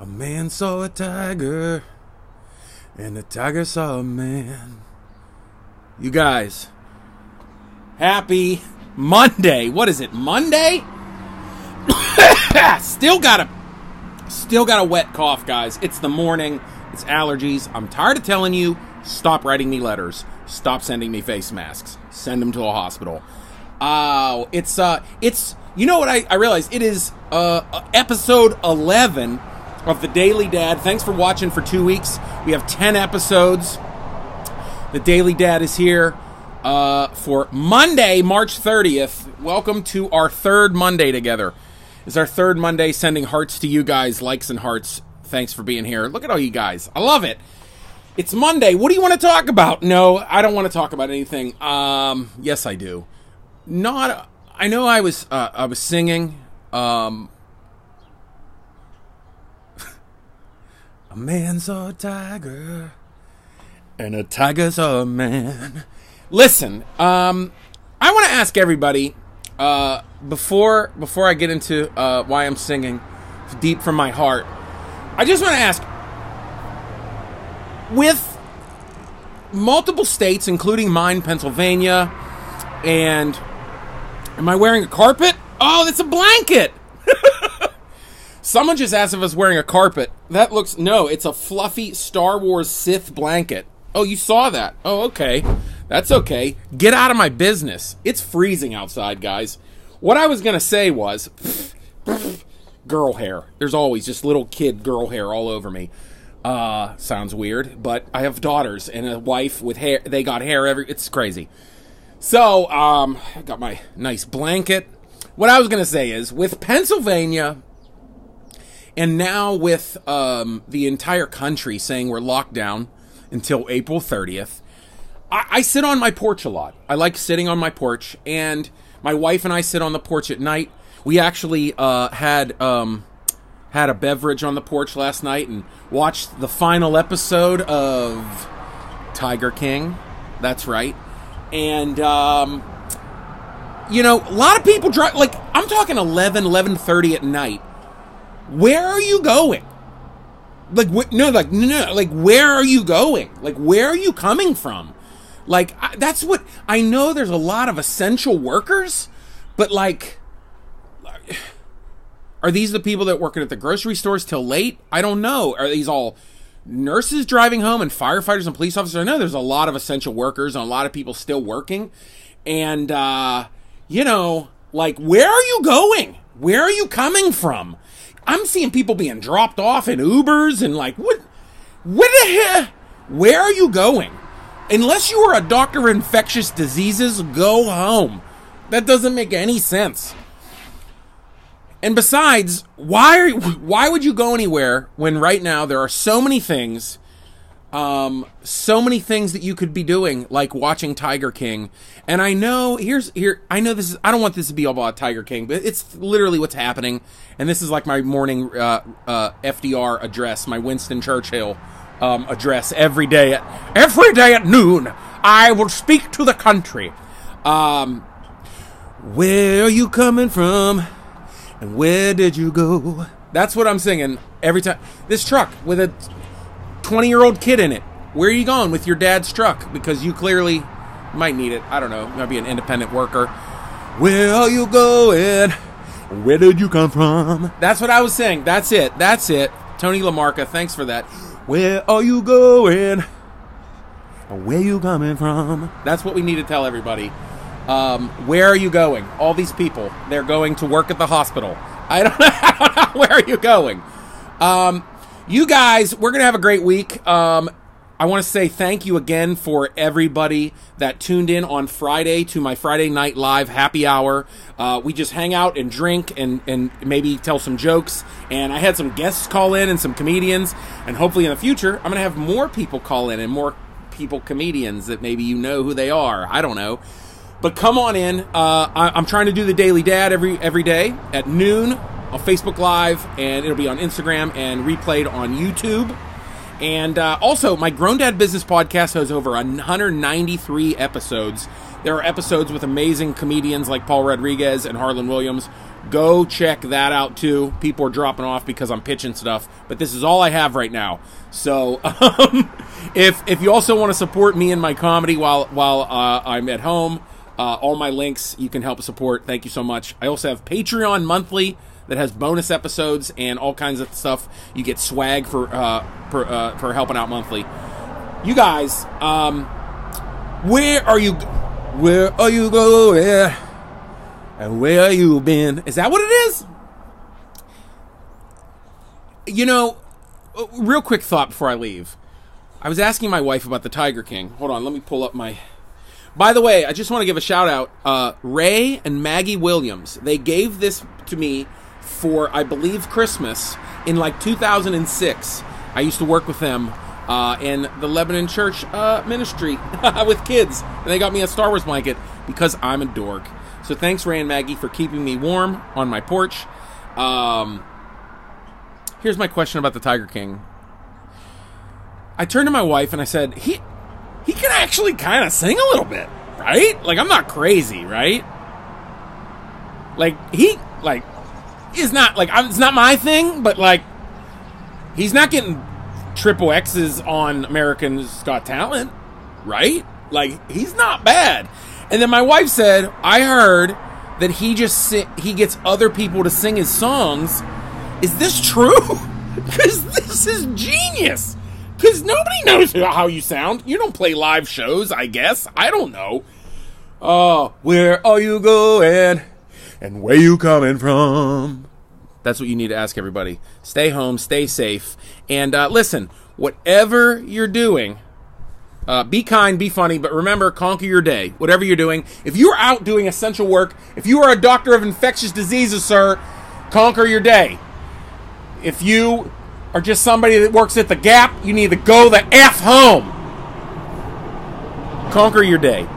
A man saw a tiger, and the tiger saw a man. You guys, happy Monday. What is it? Monday? still got a still got a wet cough, guys. It's the morning. It's allergies. I'm tired of telling you, stop writing me letters. Stop sending me face masks. Send them to a hospital. Oh, it's uh it's you know what I, I realized? It is uh episode eleven of the Daily Dad. Thanks for watching for two weeks. We have 10 episodes. The Daily Dad is here uh, for Monday, March 30th. Welcome to our third Monday together. It's our third Monday sending hearts to you guys, likes and hearts. Thanks for being here. Look at all you guys. I love it. It's Monday. What do you want to talk about? No, I don't want to talk about anything. Um, yes, I do. Not. I know I was. Uh, I was singing. Um, A man saw a tiger, and a tiger saw a man. Listen, um, I want to ask everybody uh, before before I get into uh, why I'm singing deep from my heart. I just want to ask, with multiple states, including mine, Pennsylvania, and am I wearing a carpet? Oh, it's a blanket. Someone just asked if I was wearing a carpet. That looks no, it's a fluffy Star Wars Sith blanket. Oh, you saw that. Oh, okay. That's okay. Get out of my business. It's freezing outside, guys. What I was going to say was girl hair. There's always just little kid girl hair all over me. Uh, sounds weird, but I have daughters and a wife with hair. They got hair every it's crazy. So, um, I got my nice blanket. What I was going to say is with Pennsylvania and now with um, the entire country saying we're locked down until April 30th, I-, I sit on my porch a lot. I like sitting on my porch, and my wife and I sit on the porch at night. We actually uh, had um, had a beverage on the porch last night and watched the final episode of Tiger King. That's right, and um, you know, a lot of people drive. Like I'm talking 11, 11:30 at night where are you going? Like wh- no, like no, like where are you going? Like where are you coming from? Like I, that's what I know. There's a lot of essential workers, but like, are these the people that working at the grocery stores till late? I don't know. Are these all nurses driving home and firefighters and police officers? I know there's a lot of essential workers and a lot of people still working, and uh, you know, like where are you going? Where are you coming from? I'm seeing people being dropped off in Ubers and like what what the hell where are you going? Unless you are a doctor of infectious diseases, go home. That doesn't make any sense. And besides, why are, why would you go anywhere when right now there are so many things um, so many things that you could be doing, like watching Tiger King. And I know here's here I know this is I don't want this to be all about Tiger King, but it's literally what's happening. And this is like my morning uh, uh, FDR address, my Winston Churchill um, address every day at every day at noon. I will speak to the country. Um, where are you coming from? And where did you go? That's what I'm singing every time. This truck with a 20 year old kid in it. Where are you going with your dad's truck? Because you clearly might need it. I don't know. You might be an independent worker. Where are you going? Where did you come from? That's what I was saying. That's it. That's it. Tony Lamarca, thanks for that. Where are you going? Where you coming from? That's what we need to tell everybody. Um, where are you going? All these people, they're going to work at the hospital. I don't know. I don't know. Where are you going? Um, you guys, we're gonna have a great week. Um, I want to say thank you again for everybody that tuned in on Friday to my Friday night live happy hour. Uh, we just hang out and drink and, and maybe tell some jokes. And I had some guests call in and some comedians. And hopefully in the future, I'm going to have more people call in and more people, comedians that maybe you know who they are. I don't know. But come on in. Uh, I, I'm trying to do the Daily Dad every every day at noon on Facebook Live, and it'll be on Instagram and replayed on YouTube. And uh, also, my Grown Dad Business podcast has over 193 episodes. There are episodes with amazing comedians like Paul Rodriguez and Harland Williams. Go check that out too. People are dropping off because I'm pitching stuff, but this is all I have right now. So, um, if if you also want to support me and my comedy while while uh, I'm at home, uh, all my links you can help support. Thank you so much. I also have Patreon monthly that has bonus episodes and all kinds of stuff. You get swag for uh, for, uh, for helping out monthly. You guys, um, where are you? Where are you going? And where are you been? Is that what it is? You know, uh, real quick thought before I leave. I was asking my wife about the Tiger King. Hold on, let me pull up my. By the way, I just want to give a shout out. Uh, Ray and Maggie Williams. They gave this to me for, I believe, Christmas in like 2006. I used to work with them uh, in the Lebanon Church uh, ministry with kids. And they got me a Star Wars blanket because I'm a dork. So thanks, Ray and Maggie, for keeping me warm on my porch. Um, here's my question about the Tiger King. I turned to my wife and I said, "He, he can actually kind of sing a little bit, right? Like I'm not crazy, right? Like he, like, is not like I'm, it's not my thing, but like, he's not getting triple X's on American's Got Talent, right? Like he's not bad." And then my wife said, "I heard that he just si- he gets other people to sing his songs. Is this true? Because this is genius. Because nobody knows how you sound. You don't play live shows, I guess. I don't know. Oh, where are you going? And where you coming from? That's what you need to ask everybody. Stay home, stay safe, and uh, listen. Whatever you're doing, uh, be kind, be funny, but remember, conquer your day. Whatever you're doing. If you're out doing essential work, if you are a doctor of infectious diseases, sir, conquer your day. If you are just somebody that works at the Gap, you need to go the F home. Conquer your day.